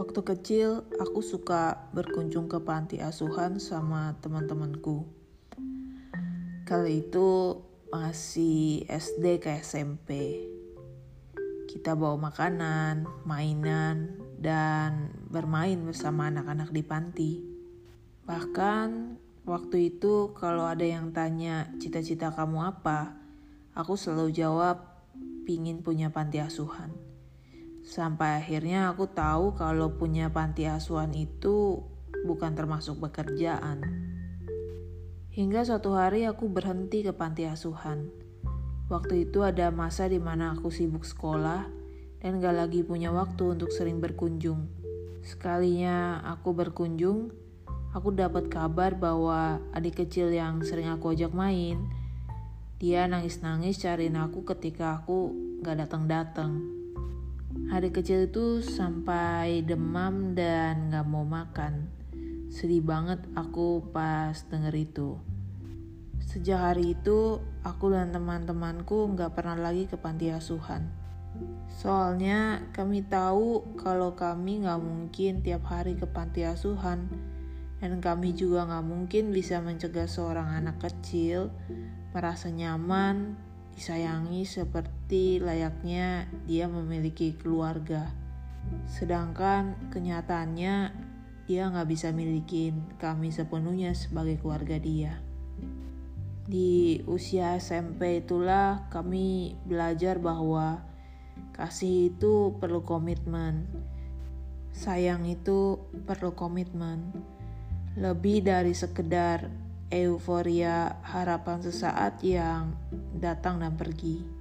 Waktu kecil, aku suka berkunjung ke panti asuhan sama teman-temanku. Kali itu masih SD ke SMP. Kita bawa makanan, mainan, dan bermain bersama anak-anak di panti. Bahkan waktu itu kalau ada yang tanya cita-cita kamu apa, aku selalu jawab pingin punya panti asuhan. Sampai akhirnya aku tahu kalau punya panti asuhan itu bukan termasuk pekerjaan. Hingga suatu hari aku berhenti ke panti asuhan. Waktu itu ada masa di mana aku sibuk sekolah dan gak lagi punya waktu untuk sering berkunjung. Sekalinya aku berkunjung, aku dapat kabar bahwa adik kecil yang sering aku ajak main, dia nangis-nangis cariin aku ketika aku gak datang-datang. Hari kecil itu sampai demam dan gak mau makan. Sedih banget aku pas denger itu. Sejak hari itu, aku dan teman-temanku gak pernah lagi ke panti asuhan. Soalnya kami tahu kalau kami gak mungkin tiap hari ke panti asuhan. Dan kami juga gak mungkin bisa mencegah seorang anak kecil merasa nyaman disayangi seperti layaknya dia memiliki keluarga. Sedangkan kenyataannya dia nggak bisa milikin kami sepenuhnya sebagai keluarga dia. Di usia SMP itulah kami belajar bahwa kasih itu perlu komitmen. Sayang itu perlu komitmen. Lebih dari sekedar euforia harapan sesaat yang datang dan pergi.